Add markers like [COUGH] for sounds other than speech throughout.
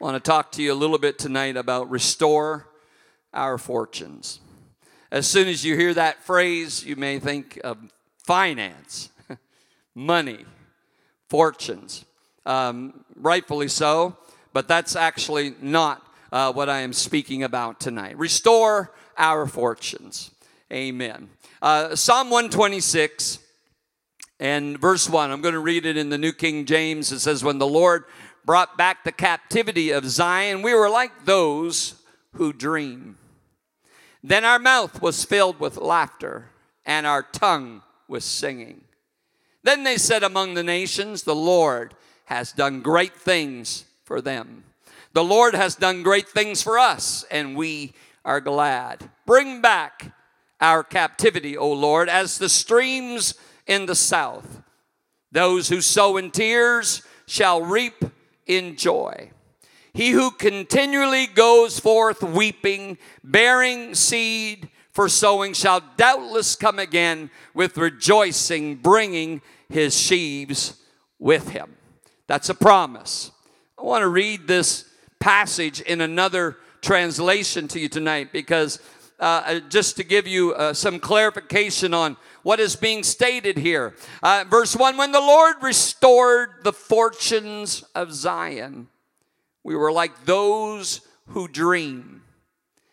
I want to talk to you a little bit tonight about restore our fortunes. As soon as you hear that phrase, you may think of finance, [LAUGHS] money, fortunes. Um, rightfully so, but that's actually not uh, what I am speaking about tonight. Restore our fortunes. Amen. Uh, Psalm 126 and verse 1, I'm going to read it in the New King James. It says, When the Lord brought back the captivity of Zion, we were like those who dream. Then our mouth was filled with laughter, and our tongue with singing. Then they said among the nations, The Lord has done great things for them. The Lord has done great things for us, and we are glad. Bring back our captivity, O Lord, as the streams in the south. Those who sow in tears shall reap in joy. He who continually goes forth weeping, bearing seed for sowing, shall doubtless come again with rejoicing, bringing his sheaves with him. That's a promise. I want to read this passage in another translation to you tonight because uh, uh, just to give you uh, some clarification on what is being stated here. Uh, verse 1 When the Lord restored the fortunes of Zion, we were like those who dream.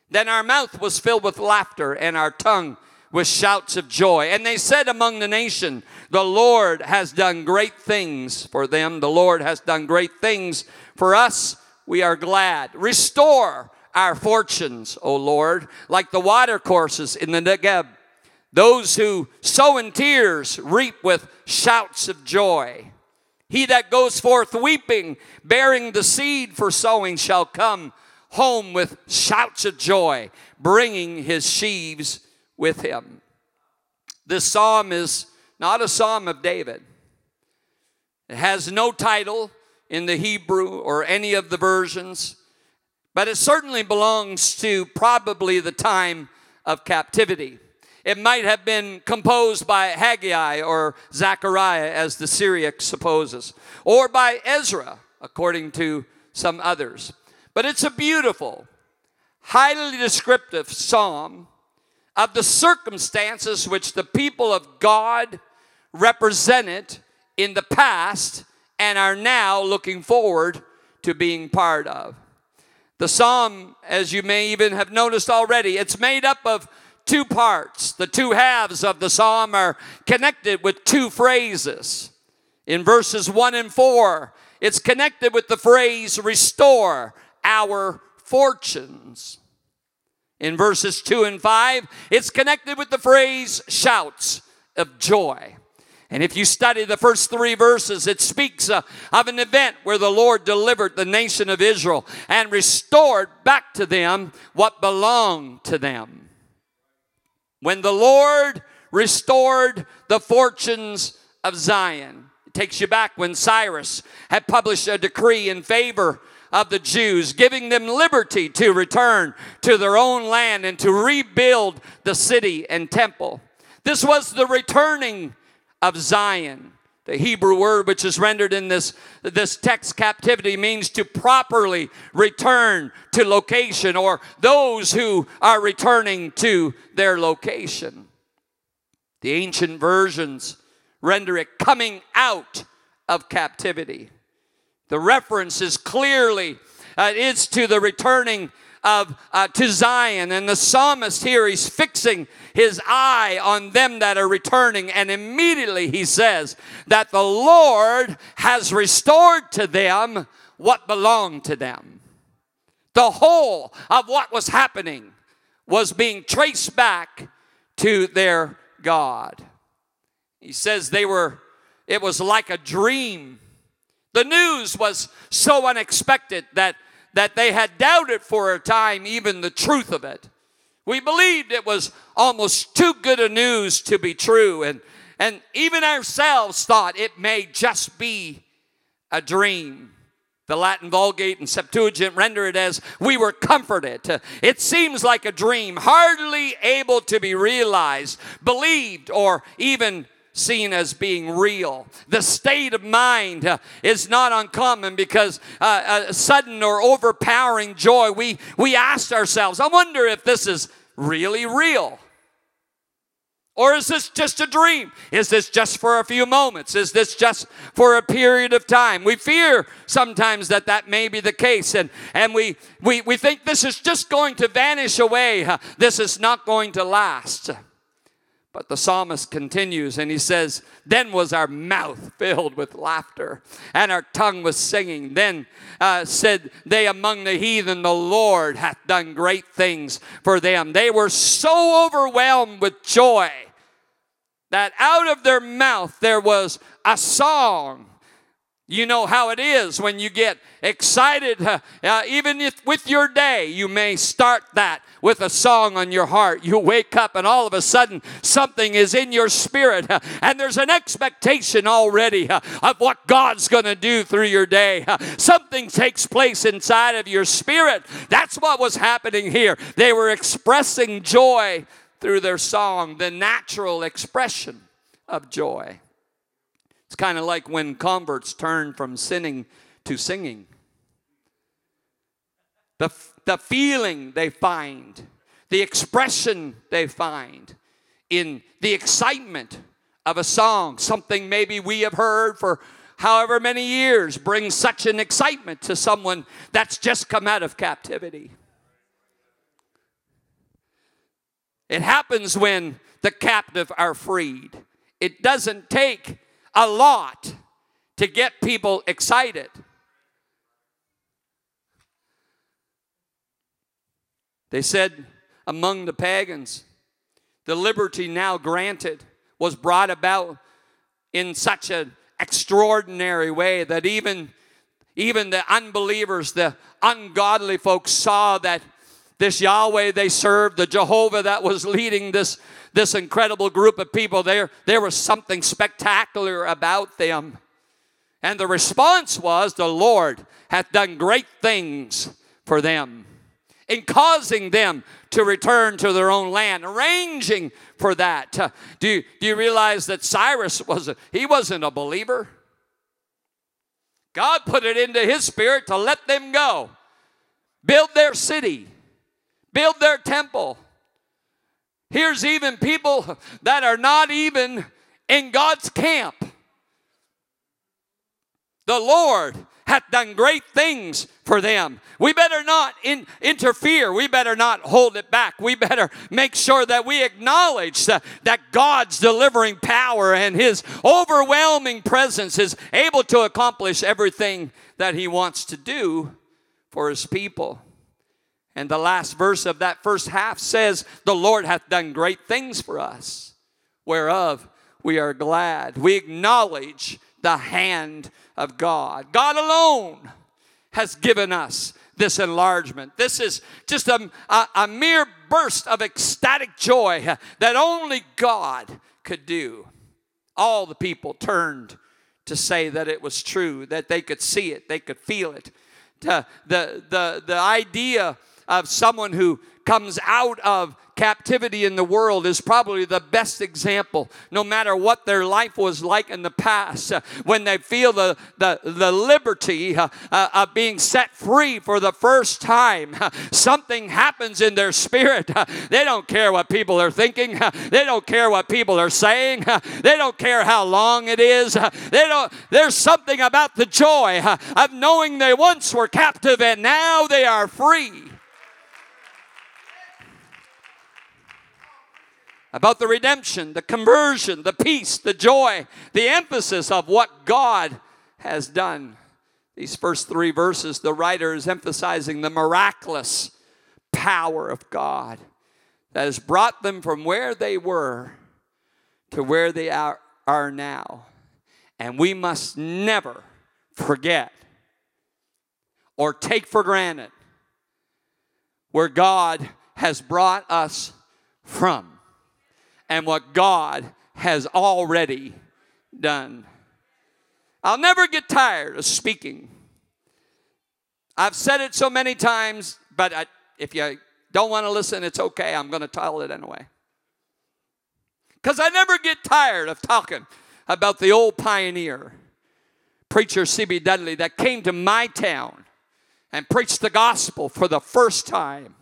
Then our mouth was filled with laughter and our tongue with shouts of joy. And they said among the nation, The Lord has done great things for them. The Lord has done great things for us. We are glad. Restore our fortunes, O Lord, like the water courses in the Negeb. Those who sow in tears reap with shouts of joy. He that goes forth weeping, bearing the seed for sowing, shall come home with shouts of joy, bringing his sheaves with him. This psalm is not a psalm of David. It has no title in the Hebrew or any of the versions, but it certainly belongs to probably the time of captivity. It might have been composed by Haggai or Zechariah, as the Syriac supposes, or by Ezra, according to some others. But it's a beautiful, highly descriptive psalm of the circumstances which the people of God represented in the past and are now looking forward to being part of. The psalm, as you may even have noticed already, it's made up of two parts. The two halves of the psalm are connected with two phrases. In verses 1 and 4, it's connected with the phrase restore our fortunes. In verses 2 and 5, it's connected with the phrase shouts of joy. And if you study the first three verses, it speaks uh, of an event where the Lord delivered the nation of Israel and restored back to them what belonged to them. When the Lord restored the fortunes of Zion, it takes you back when Cyrus had published a decree in favor of the Jews, giving them liberty to return to their own land and to rebuild the city and temple. This was the returning of Zion. The Hebrew word which is rendered in this, this text captivity means to properly return to location or those who are returning to their location. The ancient versions render it coming out of captivity. The reference is clearly uh, is to the returning of uh, to Zion. And the psalmist here, he's fixing his eye on them that are returning. And immediately he says that the Lord has restored to them what belonged to them. The whole of what was happening was being traced back to their God. He says they were, it was like a dream. The news was so unexpected that that they had doubted for a time even the truth of it. We believed it was almost too good a news to be true, and, and even ourselves thought it may just be a dream. The Latin Vulgate and Septuagint render it as we were comforted. It seems like a dream, hardly able to be realized, believed, or even seen as being real. The state of mind uh, is not uncommon because uh, sudden or overpowering joy, we, we asked ourselves, I wonder if this is really real. Or is this just a dream? Is this just for a few moments? Is this just for a period of time? We fear sometimes that that may be the case, and, and we, we, we think this is just going to vanish away. This is not going to last. But the psalmist continues and he says, Then was our mouth filled with laughter, and our tongue was singing. Then uh, said they among the heathen, The Lord hath done great things for them. They were so overwhelmed with joy that out of their mouth there was a song you know how it is when you get excited, uh, uh, even if with your day, you may start that with a song on your heart. You wake up and all of a sudden something is in your spirit, uh, and there's an expectation already of what God's going to do through your day. Something takes place inside of your spirit. That's what was happening here. They were expressing joy through their song, the natural expression of joy. It's kind of like when converts turn from sinning to singing. The, the feeling they find, the expression they find in the excitement of a song, something maybe we have heard for however many years, brings such an excitement to someone that's just come out of captivity. It happens when the captive are freed. It doesn't take a lot to get people excited. They said among the pagans, the liberty now granted was brought about in such an extraordinary way that even, even the unbelievers, the ungodly folks saw that this Yahweh they served, the Jehovah that was leading this this incredible group of people, there, there was something spectacular about them. And the response was, The Lord hath done great things for them in causing them to return to their own land, arranging for that. Uh, do, you, do you realize that Cyrus was a, he wasn't a believer? God put it into his spirit to let them go, build their city, build their temple, Here's even people that are not even in God's camp. The Lord hath done great things for them. We better not in, interfere. We better not hold it back. We better make sure that we acknowledge that, that God's delivering power and His overwhelming presence is able to accomplish everything that He wants to do for His people. And the last verse of that first half says, The Lord hath done great things for us, whereof we are glad. We acknowledge the hand of God. God alone has given us this enlargement. This is just a, a, a mere burst of ecstatic joy that only God could do. All the people turned to say that it was true, that they could see it, they could feel it. The, the, the, the idea of someone who comes out of captivity in the world is probably the best example, no matter what their life was like in the past. Uh, when they feel the, the, the liberty uh, uh, of being set free for the first time, uh, something happens in their spirit. Uh, they don't care what people are thinking, uh, they don't care what people are saying, they don't care how long it is. they don't, there's something about the joy of knowing they once were captive and now they are free. About the redemption, the conversion, the peace, the joy, the emphasis of what God has done. These first three verses, the writer is emphasizing the miraculous power of God that has brought them from where they were to where they are, are now. And we must never forget or take for granted where God has brought us from and what God has already done. I'll never get tired of speaking. I've said it so many times, but I, if you don't want to listen, it's okay. I'm going to tell it anyway. Because I never get tired of talking about the old pioneer, preacher C.B. Dudley, that came to my town and preached the gospel for the first time.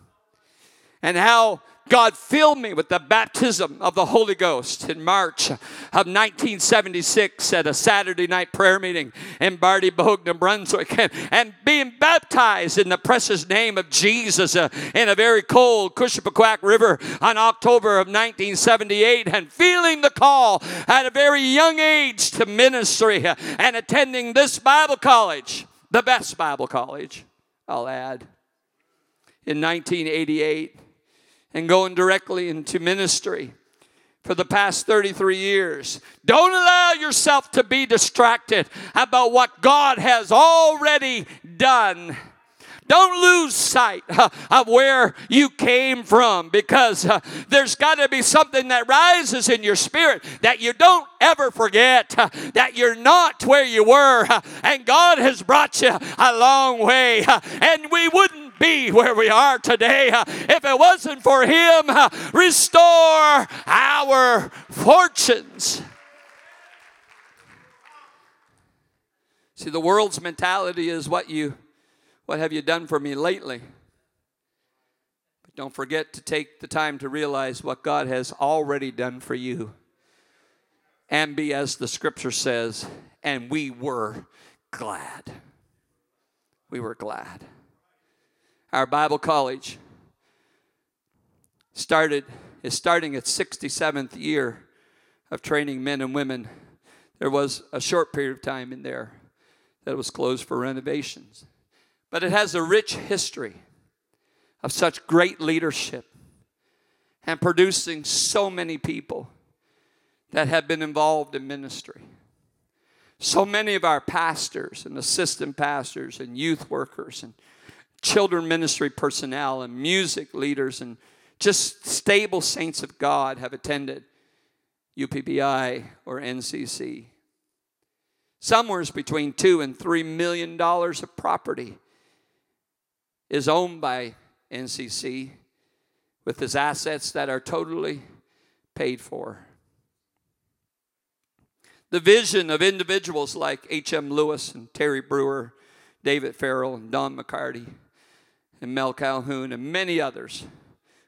And how God filled me with the baptism of the Holy Ghost in March of 1976 at a Saturday night prayer meeting in Bartibogue, New Brunswick, and, [LAUGHS] and being baptized in the precious name of Jesus uh, in a very cold Kouchibouguac River on October of 1978, and feeling the call at a very young age to ministry uh, and attending this Bible college, the best Bible college, I'll add, in 1988 and going directly into ministry for the past 33 years. Don't allow yourself to be distracted about what God has already done. Don't lose sight uh, of where you came from because uh, there's got to be something that rises in your spirit that you don't ever forget uh, that you're not where you were and God has brought you a long way and we wouldn't be where we are today if it wasn't for Him. Restore our fortunes. See, the world's mentality is what you, what have you done for me lately? But don't forget to take the time to realize what God has already done for you. And be, as the scripture says, and we were glad. We were glad our Bible college started is starting its 67th year of training men and women. There was a short period of time in there that was closed for renovations. But it has a rich history of such great leadership and producing so many people that have been involved in ministry. So many of our pastors and assistant pastors and youth workers and children ministry personnel and music leaders and just stable saints of God have attended UPBI or NCC. Somewhere between two and three million dollars of property is owned by NCC with his assets that are totally paid for. The vision of individuals like H.M. Lewis and Terry Brewer, David Farrell, and Don McCarty and Mel Calhoun and many others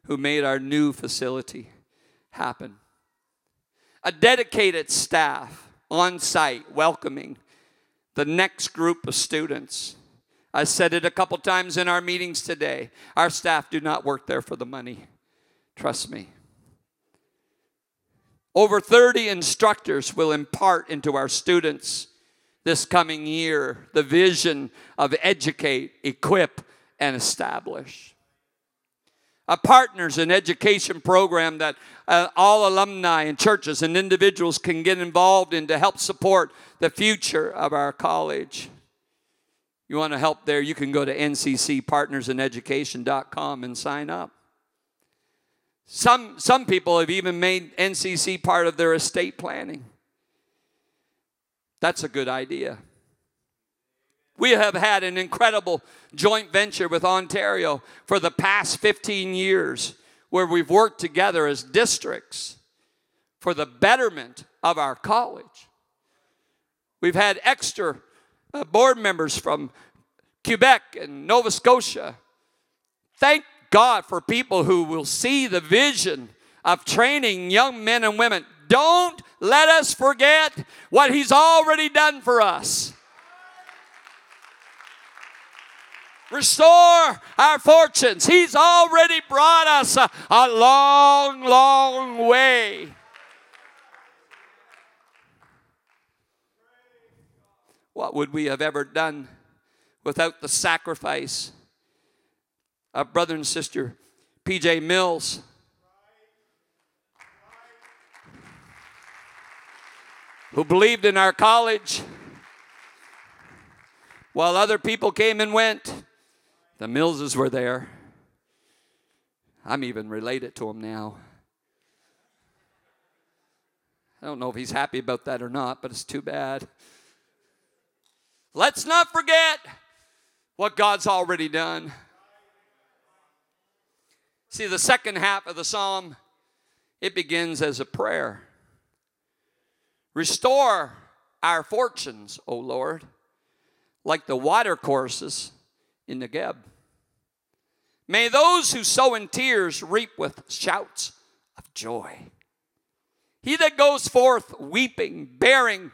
who made our new facility happen. A dedicated staff on site welcoming the next group of students. I said it a couple times in our meetings today. Our staff do not work there for the money. Trust me. Over 30 instructors will impart into our students this coming year the vision of educate, equip, and establish. A partners in education program that uh, all alumni and churches and individuals can get involved in to help support the future of our college. You want to help there, you can go to nccpartnersineducation.com and sign up. Some, some people have even made NCC part of their estate planning. That's a good idea. We have had an incredible joint venture with Ontario for the past 15 years where we've worked together as districts for the betterment of our college. We've had extra uh, board members from Quebec and Nova Scotia. Thank God for people who will see the vision of training young men and women. Don't let us forget what He's already done for us. Restore our fortunes. He's already brought us a, a long, long way. What would we have ever done without the sacrifice of brother and sister PJ Mills? Who believed in our college while other people came and went. The Millses were there. I'm even related to him now. I don't know if he's happy about that or not, but it's too bad. Let's not forget what God's already done. See, the second half of the psalm, it begins as a prayer. Restore our fortunes, O Lord, like the watercourses in Negeb. May those who sow in tears reap with shouts of joy. He that goes forth weeping, bearing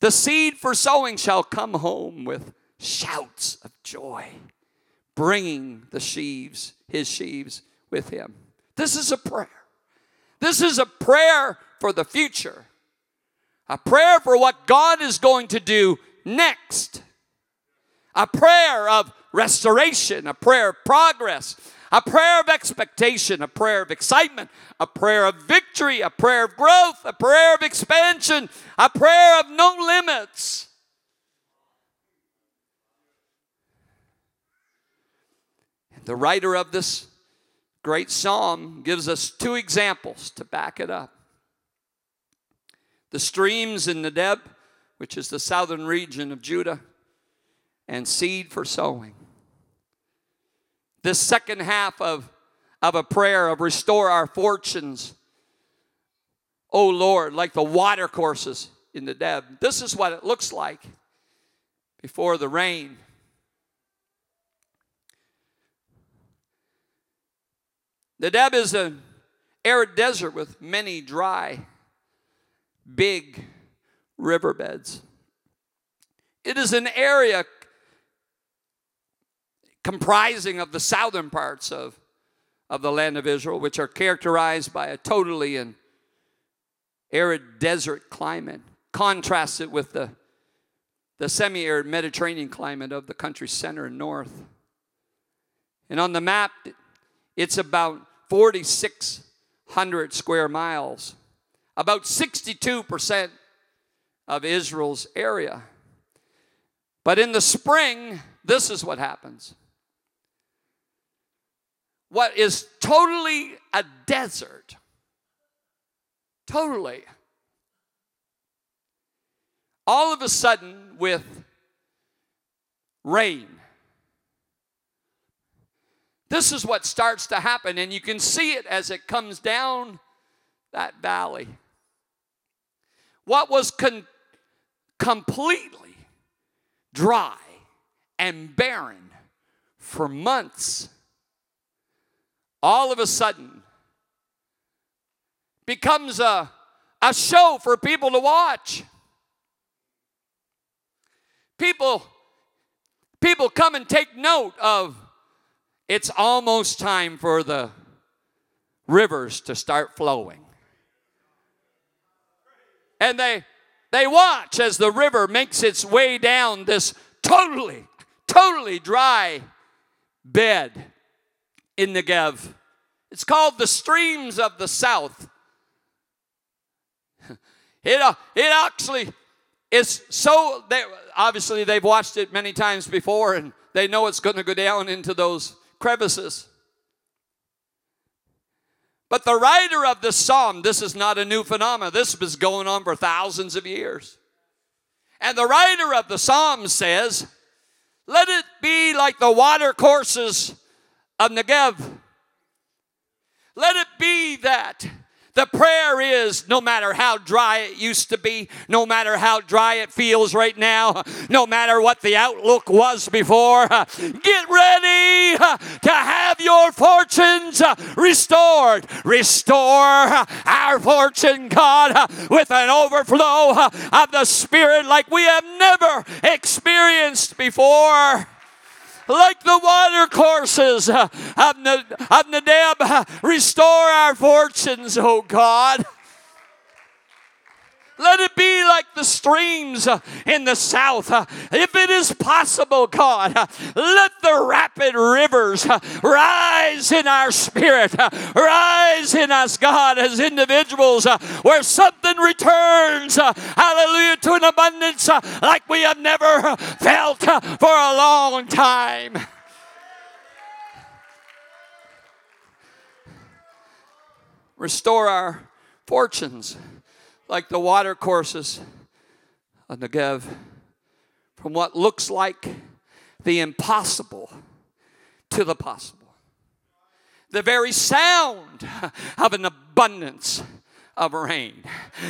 the seed for sowing shall come home with shouts of joy, bringing the sheaves, his sheaves, with him. This is a prayer. This is a prayer for the future, a prayer for what God is going to do next, a prayer of restoration, a prayer of progress, a prayer of expectation, a prayer of excitement, a prayer of victory, a prayer of growth, a prayer of expansion, a prayer of no limits. The writer of this great psalm gives us two examples to back it up. The streams in Nedeb, which is the southern region of Judah, and seed for sowing. This second half of, of a prayer of restore our fortunes, oh Lord, like the water courses in the Nedeb. This is what it looks like before the rain. The Nedeb is an arid desert with many dry, big riverbeds. It is an area comprising of the southern parts of, of the land of Israel, which are characterized by a totally and arid desert climate, contrasted with the, the semi arid Mediterranean climate of the country's center and north. And on the map, it's about 4,600 square miles, about 62% of Israel's area. But in the spring, this is what happens. What is totally a desert, totally, all of a sudden with rain. This is what starts to happen, and you can see it as it comes down that valley. What was con- completely dry and barren for months, all of a sudden becomes a, a show for people to watch. People, people come and take note of it's almost time for the rivers to start flowing. And they they watch as the river makes its way down this totally totally dry bed in the Negev. It's called the streams of the south. [LAUGHS] It, uh, it actually is so, they, obviously, they've watched it many times before and they know it's going to go down into those crevices. But the writer of the psalm, this is not a new phenomenon. This has been going on for thousands of years. And the writer of the psalm says, Let it be like the water courses of Negev. Let it be that the prayer is no matter how dry it used to be, no matter how dry it feels right now, no matter what the outlook was before, get ready to have your fortunes restored. Restore our fortune, God, with an overflow of the Spirit like we have never experienced before like the water courses uh, of, Nedeb. Uh, restore our fortunes, O God. Let it be like the streams uh, in the south. Uh, if it is possible, God, uh, let the rapid rivers uh, rise in our spirit, uh, rise in us, God, as individuals, uh, where something returns, hallelujah, to an abundance like we have never felt for a long time. Restore our fortunes like the water courses of Negev, from what looks like the impossible to the possible. The very sound [LAUGHS] of an abundance of rain,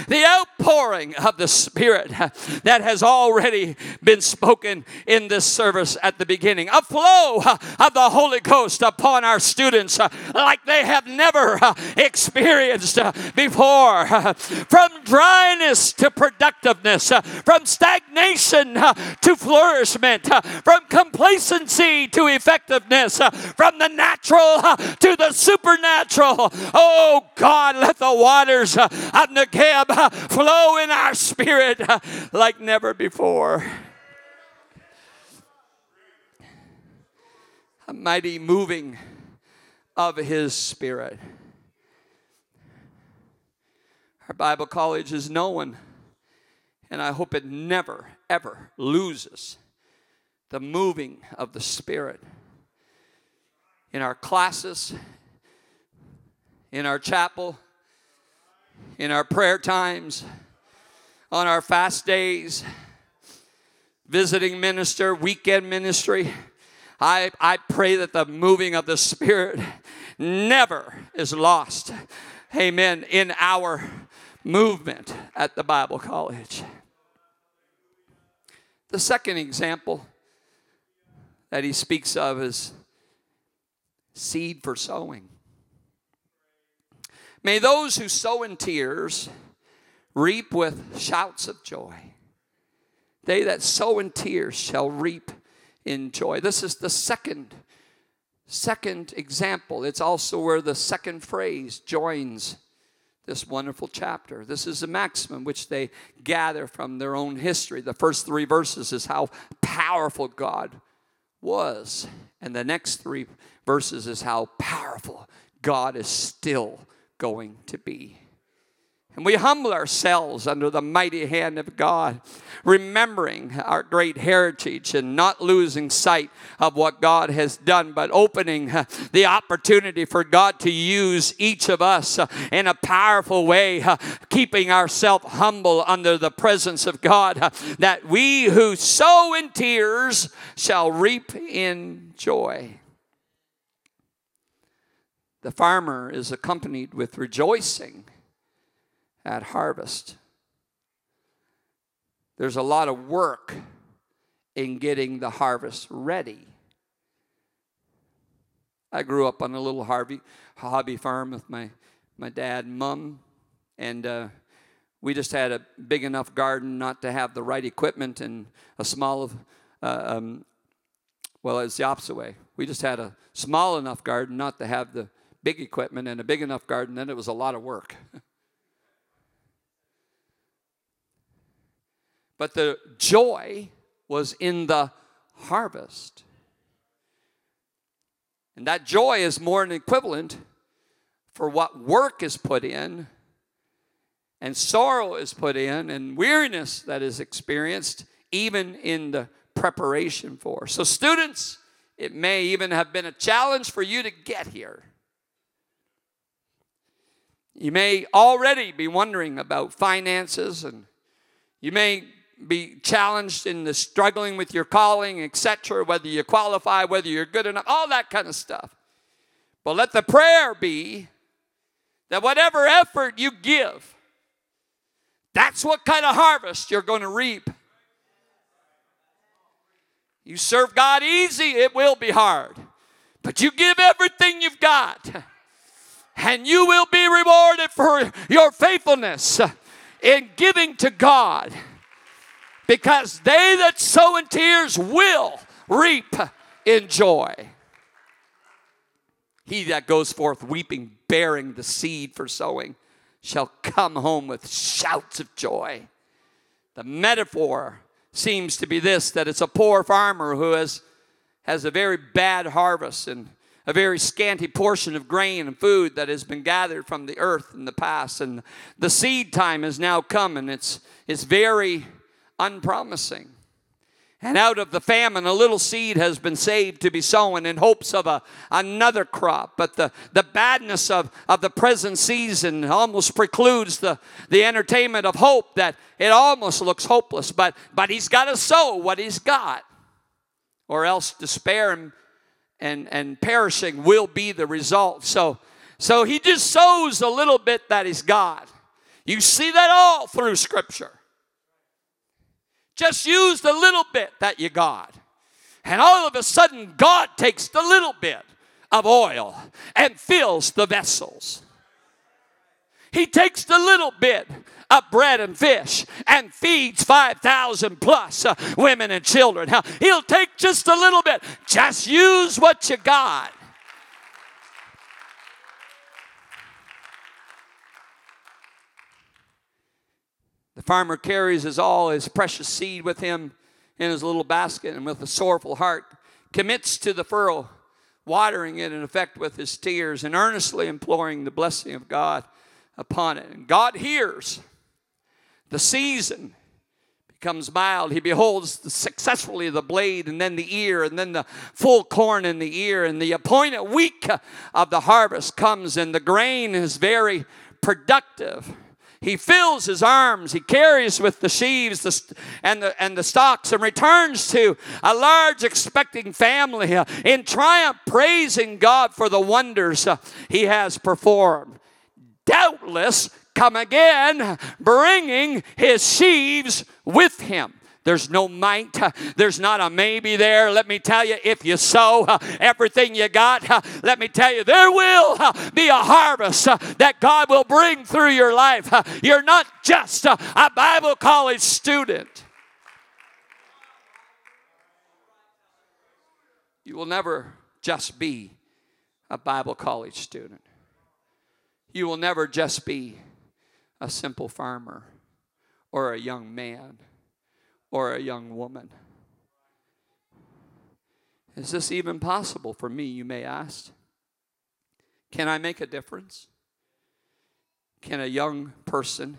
the outpouring of the Spirit that has already been spoken in this service at the beginning, a flow of the Holy Ghost upon our students like they have never experienced before. From dryness to productiveness, from stagnation to flourishment, from complacency to effectiveness, from the natural to the supernatural. Oh God, let the waters Uh, of Negeb uh, flow in our spirit uh, like never before. A mighty moving of His Spirit. Our Bible college is known, and I hope it never, ever loses the moving of the Spirit in our classes, in our chapel, in our prayer times, on our fast days, visiting minister, weekend ministry. I, I pray that the moving of the Spirit never is lost. Amen. In our movement at the Bible College. The second example that he speaks of is seed for sowing. May those who sow in tears reap with shouts of joy. They that sow in tears shall reap in joy. This is the second second example. It's also where the second phrase joins this wonderful chapter. This is a maximum which they gather from their own history. The first three verses is how powerful God was, and the next three verses is how powerful God is still going to be. And we humble ourselves under the mighty hand of God, remembering our great heritage and not losing sight of what God has done, but opening the opportunity for God to use each of us in a powerful way, keeping ourselves humble under the presence of God, that we who sow in tears shall reap in joy. The farmer is accompanied with rejoicing at harvest. There's a lot of work in getting the harvest ready. I grew up on a little hobby farm with my, my dad and mom, and uh, we just had a big enough garden not to have the right equipment and a small, uh, um, well, it's the opposite way. We just had a small enough garden not to have the big equipment and a big enough garden, then it was a lot of work. [LAUGHS] but the joy was in the harvest. And that joy is more an equivalent for what work is put in, and sorrow is put in, and weariness that is experienced, even in the preparation for. So, students, it may even have been a challenge for you to get here. You may already be wondering about finances, and you may be challenged in the struggling with your calling, etc., whether you qualify, whether you're good enough, all that kind of stuff. But let the prayer be that whatever effort you give, that's what kind of harvest you're going to reap. You serve God easy, it will be hard. But you give everything you've got, [LAUGHS] and you will be rewarded for your faithfulness in giving to God because they that sow in tears will reap in joy. He that goes forth weeping, bearing the seed for sowing, shall come home with shouts of joy. The metaphor seems to be this that it's a poor farmer who has, has a very bad harvest and a very scanty portion of grain and food that has been gathered from the earth in the past. And the seed time has now come, and it's, it's very unpromising. And out of the famine, a little seed has been saved to be sown in hopes of a, another crop. But the, the badness of, of the present season almost precludes the, the entertainment of hope that it almost looks hopeless. But, but he's got to sow what he's got, or else despair and, and, and perishing will be the result. So, so he just sows a little bit that he's got. You see that all through Scripture. Just use the little bit that you got. And all of a sudden, God takes the little bit of oil and fills the vessels. He takes the little bit of bread and fish and feeds 5,000 plus uh, women and children. He'll take just a little bit. Just use what you got. The farmer carries his all his precious seed with him in his little basket and with a sorrowful heart commits to the furrow, watering it in effect with his tears and earnestly imploring the blessing of God upon it. And God hears. The season becomes mild. He beholds successfully the blade and then the ear and then the full corn in the ear. And the appointed week of the harvest comes and the grain is very productive. He fills his arms, he carries with the sheaves the, and, the, and the stalks, and returns to a large expecting family in triumph, praising God for the wonders he has performed. Doubtless, come again, bringing his sheaves with him. There's no might. There's not a maybe there. Let me tell you, if you sow everything you got, let me tell you, there will be a harvest that God will bring through your life. You're not just a Bible college student. You will never just be a Bible college student. You will never just be a simple farmer or a young man or a young woman. Is this even possible for me, you may ask? Can I make a difference? Can a young person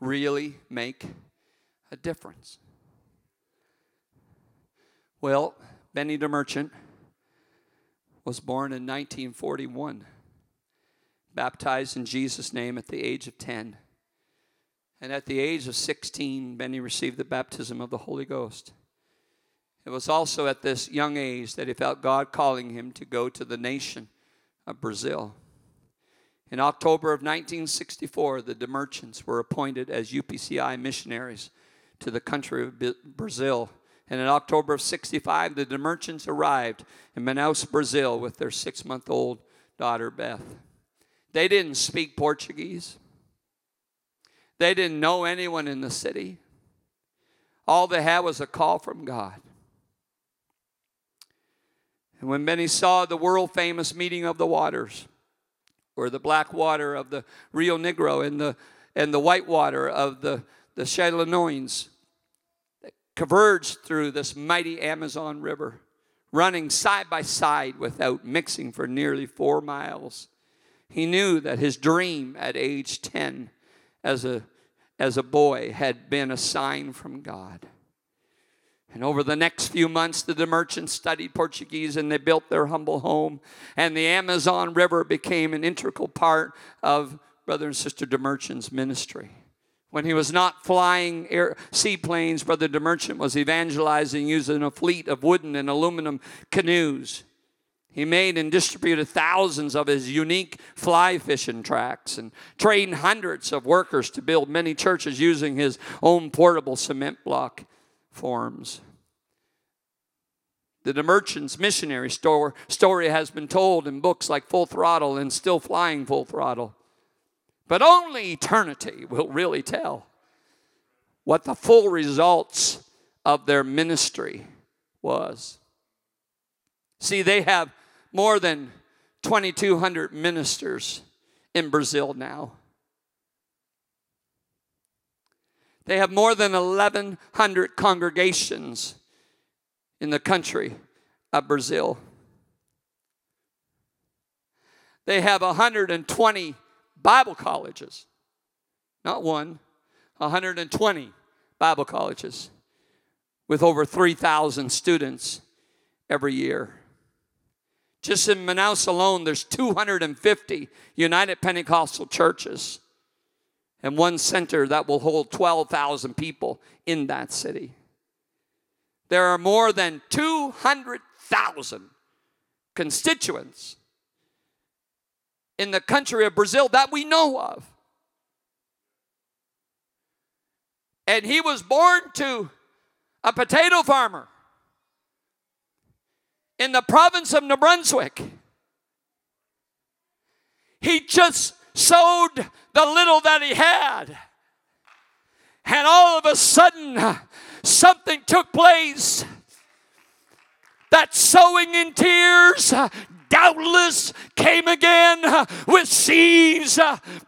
really make a difference? Well, Benny DeMerchant was born in 1941, baptized in Jesus' name at the age of 10. And at the age of 16, Benny received the baptism of the Holy Ghost. It was also at this young age that he felt God calling him to go to the nation of Brazil. In October of 1964, the DeMerchants were appointed as UPCI missionaries to the country of Brazil. And in October of 65, the DeMerchants arrived in Manaus, Brazil with their six month old daughter, Beth. They didn't speak Portuguese. They didn't know anyone in the city. All they had was a call from God. And when many saw the world famous meeting of the waters, or the black water of the Rio Negro and the, and the white water of the, the that converged through this mighty Amazon River, running side by side without mixing for nearly four miles. He knew that his dream at age 10 as a, as a boy had been a sign from God. And over the next few months, the DeMerchants studied Portuguese and they built their humble home. And the Amazon River became an integral part of Brother and Sister DeMerchant's ministry. When he was not flying air, seaplanes, Brother DeMerchant was evangelizing using a fleet of wooden and aluminum canoes. He made and distributed thousands of his unique fly fishing tracks and trained hundreds of workers to build many churches using his own portable cement block forms. The DeMerchant's missionary story has been told in books like Full Throttle and Still Flying Full Throttle. But only eternity will really tell what the full results of their ministry was. See, they have more than 2,200 ministers in Brazil now. They have more than 1,100 congregations in the country of Brazil. They have 120 Bible colleges, not one, 120 Bible colleges with over 3,000 students every year. Just in Manaus alone, there's 250 United Pentecostal churches and one center that will hold 12,000 people in that city. There are more than 200,000 constituents in the country of Brazil that we know of. And he was born to a potato farmer in the province of New Brunswick. He just sowed the little that he had. And all of a sudden, something took place. That sowing in tears doubtless came again with seeds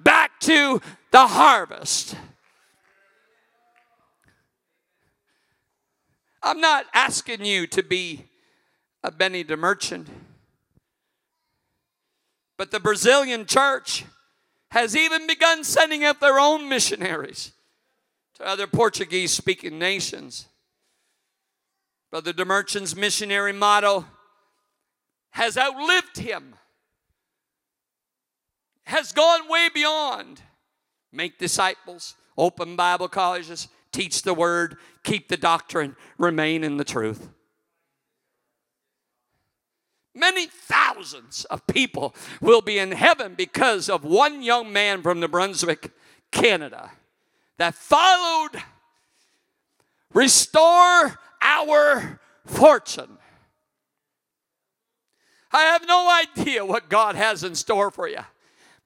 back to the harvest. I'm not asking you to be a Benny DeMerchant, but the Brazilian church has even begun sending out their own missionaries to other Portuguese speaking nations. Brother DeMerchant's missionary motto has outlived him, has gone way beyond make disciples, open Bible colleges, teach the word, keep the doctrine, remain in the truth. Many thousands of people will be in heaven because of one young man from New Brunswick, Canada, that followed Restore Our Fortune. I have no idea what God has in store for you,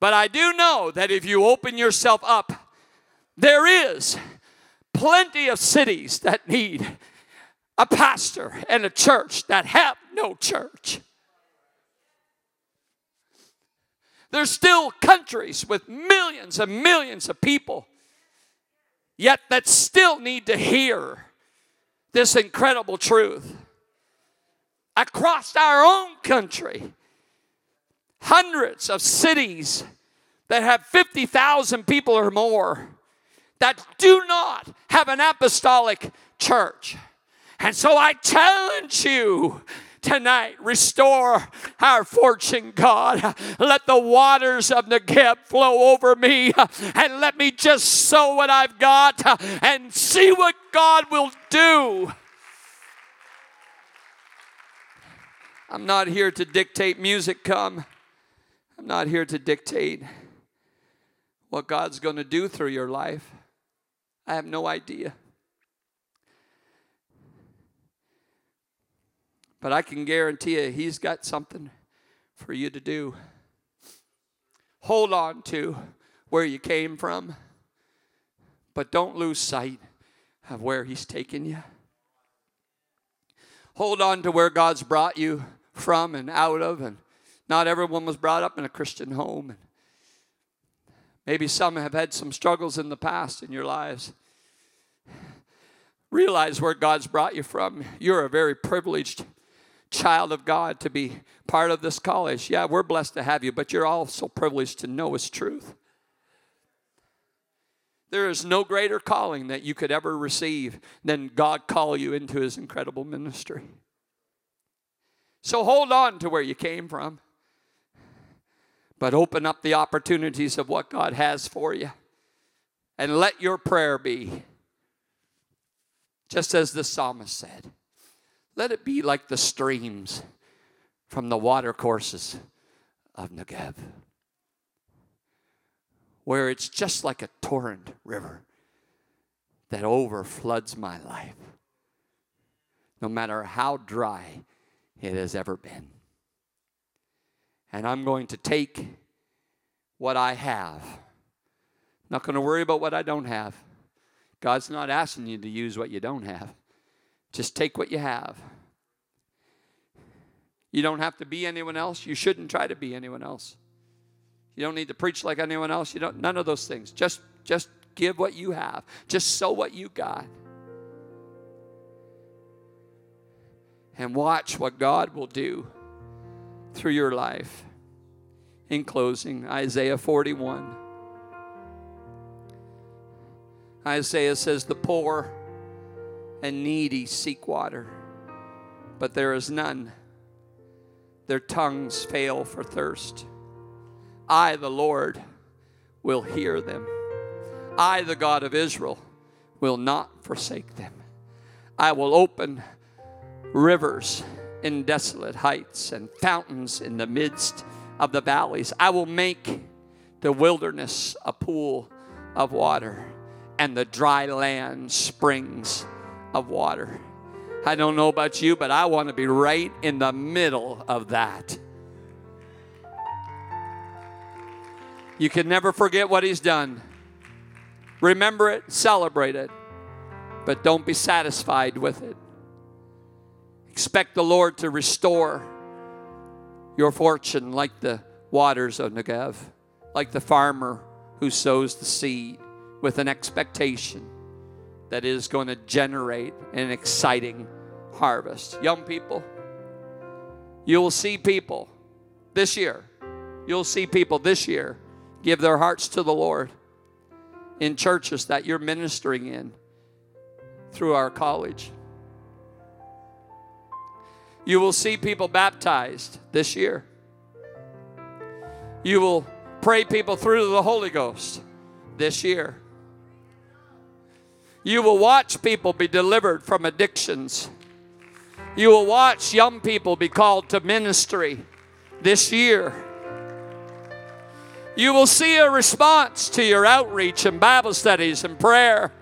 but I do know that if you open yourself up, there is plenty of cities that need a pastor and a church that have no church. There's still countries with millions and millions of people, yet that still need to hear this incredible truth. Across our own country, hundreds of cities that have 50,000 people or more that do not have an apostolic church. And so I challenge you tonight. Restore our fortune, God. Let the waters of Negev flow over me and let me just sow what I've got and see what God will do. I'm not here to dictate music, come. I'm not here to dictate what God's going to do through your life. I have no idea. But I can guarantee you, He's got something for you to do. Hold on to where you came from, but don't lose sight of where He's taken you. Hold on to where God's brought you from and out of, and not everyone was brought up in a Christian home. And Maybe some have had some struggles in the past in your lives. Realize where God's brought you from. You're a very privileged child of God to be part of this college. Yeah, we're blessed to have you, but you're also privileged to know His truth. There is no greater calling that you could ever receive than God call you into His incredible ministry. So hold on to where you came from, but open up the opportunities of what God has for you. And let your prayer be, just as the psalmist said. Let it be like the streams from the watercourses of Negev, where it's just like a torrent river that overfloods my life, no matter how dry it has ever been. And I'm going to take what I have. Not going to worry about what I don't have. God's not asking you to use what you don't have. Just take what you have. You don't have to be anyone else. You shouldn't try to be anyone else. You don't need to preach like anyone else. You don't none of those things. Just just give what you have. Just sow what you got. And watch what God will do through your life. In closing, Isaiah 41. Isaiah says, The poor and needy seek water, but there is none. Their tongues fail for thirst. I, the Lord, will hear them. I, the God of Israel, will not forsake them. I will open rivers in desolate heights and fountains in the midst of the valleys. I will make the wilderness a pool of water and the dry land springs of water. I don't know about you, but I want to be right in the middle of that. You can never forget what He's done. Remember it, celebrate it, but don't be satisfied with it. Expect the Lord to restore your fortune like the waters of Negev, like the farmer who sows the seed with an expectation that is going to generate an exciting harvest. Young people, you will see people this year, you'll see people this year give their hearts to the Lord in churches that you're ministering in through our college. You will see people baptized this year. You will pray people through the Holy Ghost this year. You will watch people be delivered from addictions. You will watch young people be called to ministry this year. You will see a response to your outreach and Bible studies and prayer.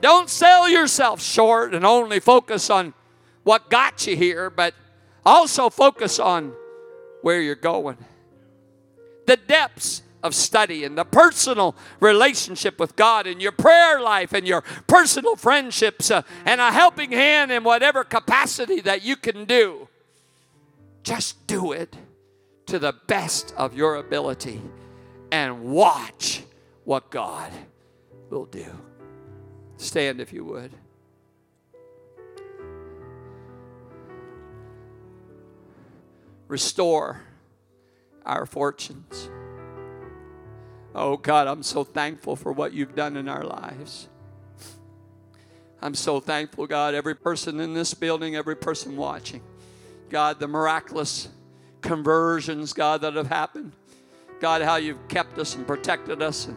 Don't sell yourself short and only focus on what got you here, but also focus on where you're going. The depths of study and the personal relationship with God and your prayer life and your personal friendships uh, and a helping hand in whatever capacity that you can do. Just do it to the best of your ability and watch what God will do. Stand if you would. Restore our fortunes. Oh God, I'm so thankful for what you've done in our lives. I'm so thankful, God, every person in this building, every person watching. God, the miraculous conversions, God, that have happened. God, how you've kept us and protected us and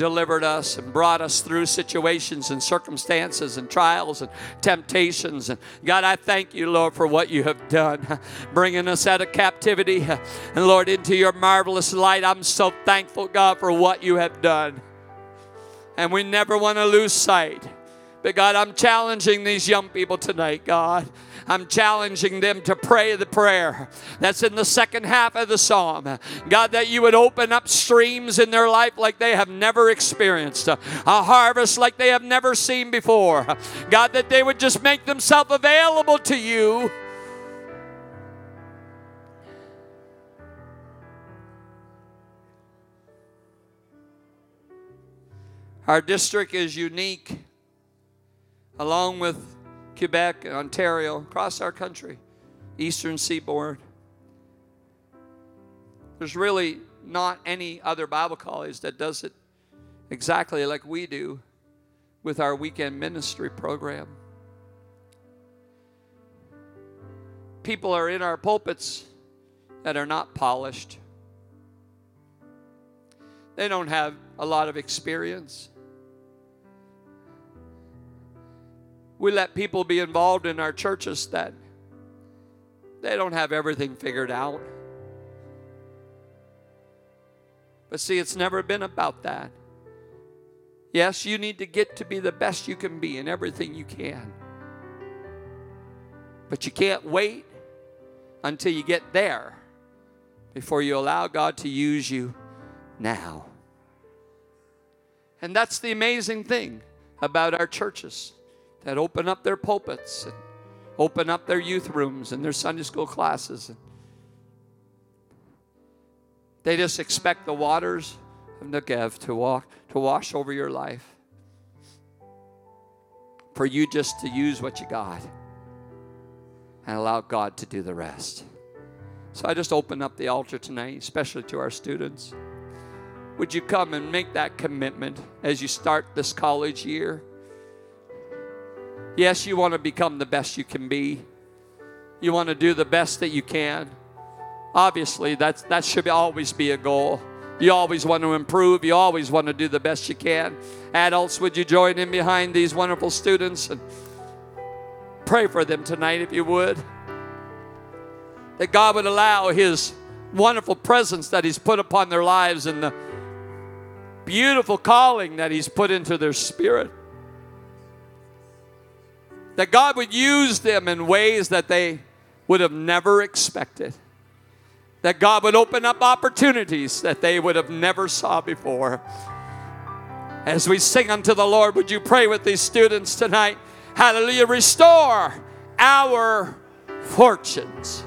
delivered us and brought us through situations and circumstances and trials and temptations. And God, I thank you, Lord, for what you have done, [LAUGHS] bringing us out of captivity and, Lord, into your marvelous light. I'm so thankful, God, for what you have done. And we never want to lose sight. But God, I'm challenging these young people tonight, God. I'm challenging them to pray the prayer that's in the second half of the psalm. God, that you would open up streams in their life like they have never experienced, a harvest like they have never seen before. God, that they would just make themselves available to you. Our district is unique, along with Quebec, Ontario, across our country, eastern seaboard. There's really not any other Bible college that does it exactly like we do with our weekend ministry program. People are in our pulpits that are not polished. They don't have a lot of experience. We let people be involved in our churches that they don't have everything figured out. But see, it's never been about that. Yes, you need to get to be the best you can be in everything you can. But you can't wait until you get there before you allow God to use you now. And that's the amazing thing about our churches that open up their pulpits and open up their youth rooms and their Sunday school classes. They just expect the waters of Negev to walk to wash over your life. For you just to use what you got and allow God to do the rest. So I just open up the altar tonight, especially to our students. Would you come and make that commitment as you start this college year? Yes, you want to become the best you can be. You want to do the best that you can. Obviously, that's, that should always be a goal. You always want to improve. You always want to do the best you can. Adults, would you join in behind these wonderful students and pray for them tonight if you would? That God would allow His wonderful presence that He's put upon their lives and the beautiful calling that He's put into their spirit. That God would use them in ways that they would have never expected. That God would open up opportunities that they would have never saw before. As we sing unto the Lord, would you pray with these students tonight? Hallelujah. Restore our fortunes.